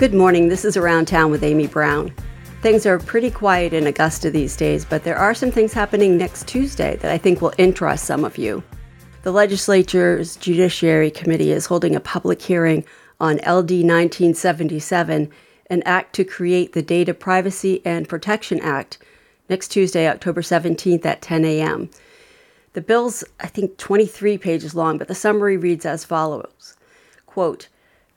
Good morning. This is Around Town with Amy Browne. Things are pretty quiet in Augusta these days, but there are some things happening next Tuesday that I think will interest some of you. The legislature's Judiciary Committee is holding a public hearing on LD 1977, an act to create the Data Privacy and Protection Act, next Tuesday, October 17th at 10 a.m. The bill's, I think, 23 pages long, but the summary reads as follows Quote,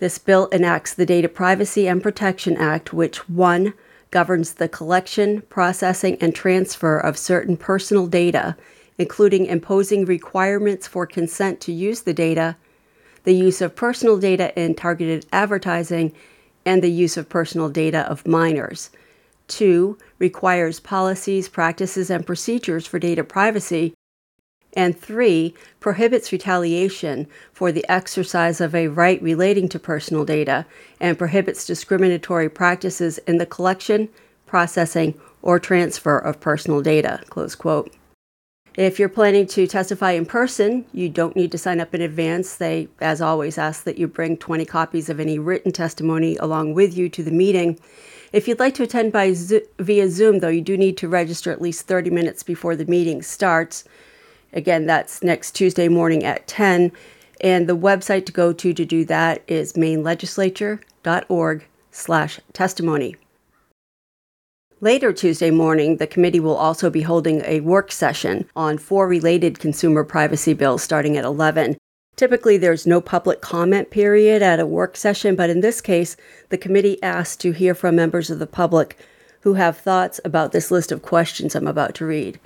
this bill enacts the Data Privacy and Protection Act, which 1. governs the collection, processing, and transfer of certain personal data, including imposing requirements for consent to use the data, the use of personal data in targeted advertising, and the use of personal data of minors. 2. requires policies, practices, and procedures for data privacy and three, prohibits retaliation for the exercise of a right relating to personal data and prohibits discriminatory practices in the collection, processing, or transfer of personal data. Close quote. If you're planning to testify in person, you don't need to sign up in advance. They, as always, ask that you bring 20 copies of any written testimony along with you to the meeting. If you'd like to attend by via Zoom, though, you do need to register at least 30 minutes before the meeting starts. Again, that's next Tuesday morning at 10. And the website to go to to do that is mainelegislature.org slash testimony. Later Tuesday morning, the committee will also be holding a work session on four related consumer privacy bills starting at 11. Typically, there's no public comment period at a work session, but in this case, the committee asked to hear from members of the public who have thoughts about this list of questions I'm about to read.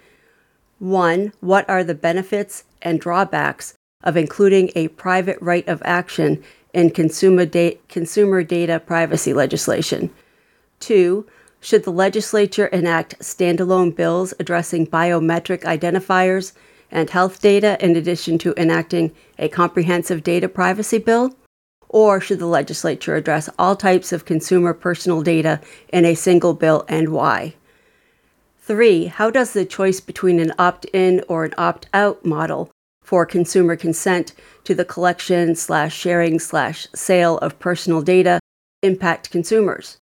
One, what are the benefits and drawbacks of including a private right of action in consumer, da- consumer data privacy legislation? Two, should the legislature enact standalone bills addressing biometric identifiers and health data in addition to enacting a comprehensive data privacy bill? Or should the legislature address all types of consumer personal data in a single bill and why? Three, how does the choice between an opt in or an opt out model for consumer consent to the collection slash sharing slash sale of personal data impact consumers?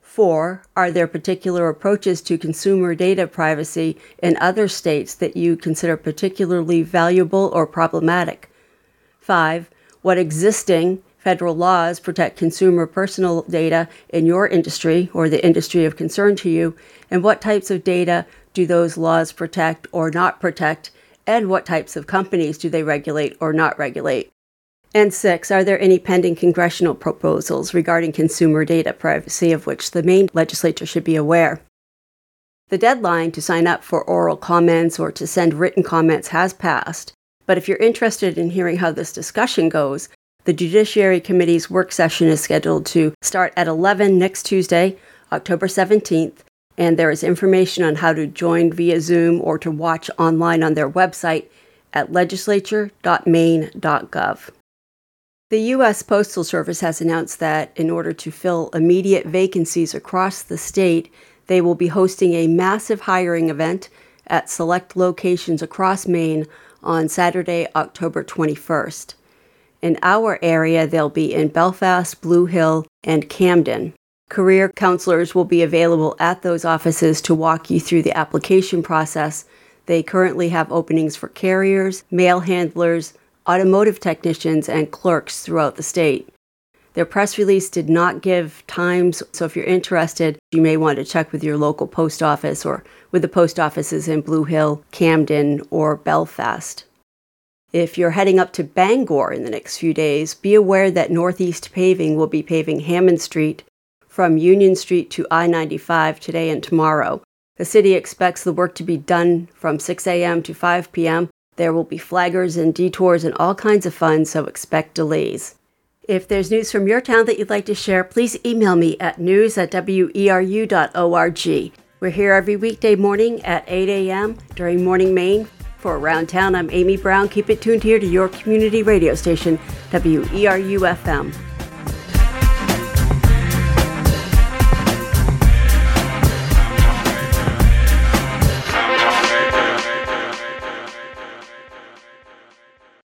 Four, are there particular approaches to consumer data privacy in other states that you consider particularly valuable or problematic? Five, what existing federal laws protect consumer personal data in your industry or the industry of concern to you, and what types of data do those laws protect or not protect, and what types of companies do they regulate or not regulate. And six, are there any pending congressional proposals regarding consumer data privacy of which the Maine legislature should be aware? The deadline to sign up for oral comments or to send written comments has passed, but if you're interested in hearing how this discussion goes, the Judiciary Committee's work session is scheduled to start at 11 next Tuesday, October 17th, and there is information on how to join via Zoom or to watch online on their website at legislature.maine.gov. The U.S. Postal Service has announced that in order to fill immediate vacancies across the state, they will be hosting a massive hiring event at select locations across Maine on Saturday, October 21st. In our area, they'll be in Belfast, Blue Hill, and Camden. Career counselors will be available at those offices to walk you through the application process. They currently have openings for carriers, mail handlers, automotive technicians, and clerks throughout the state. Their press release did not give times, so if you're interested, you may want to check with your local post office or with the post offices in Blue Hill, Camden, or Belfast. If you're heading up to Bangor in the next few days, be aware that Northeast Paving will be paving Hammond Street from Union Street to I 95 today and tomorrow. The city expects the work to be done from 6 a.m. to 5 p.m. There will be flaggers and detours and all kinds of fun, so expect delays. If there's news from your town that you'd like to share, please email me at news at weru.org. We're here every weekday morning at 8 a.m. during Morning Maine for Around Town, I'm Amy Browne. Keep it tuned here to your community radio station, WERU FM.